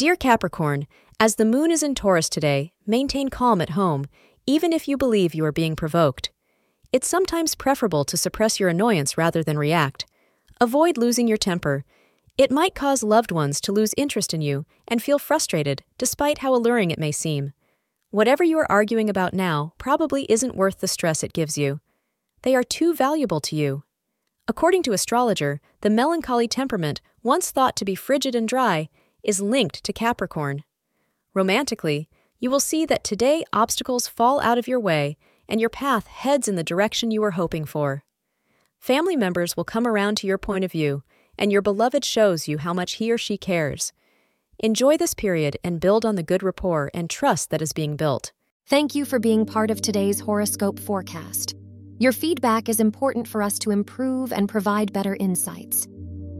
Dear Capricorn, as the moon is in Taurus today, maintain calm at home, even if you believe you are being provoked. It's sometimes preferable to suppress your annoyance rather than react. Avoid losing your temper. It might cause loved ones to lose interest in you and feel frustrated, despite how alluring it may seem. Whatever you are arguing about now probably isn't worth the stress it gives you. They are too valuable to you. According to astrologer, the melancholy temperament, once thought to be frigid and dry, is linked to Capricorn. Romantically, you will see that today obstacles fall out of your way and your path heads in the direction you were hoping for. Family members will come around to your point of view, and your beloved shows you how much he or she cares. Enjoy this period and build on the good rapport and trust that is being built. Thank you for being part of today's horoscope forecast. Your feedback is important for us to improve and provide better insights.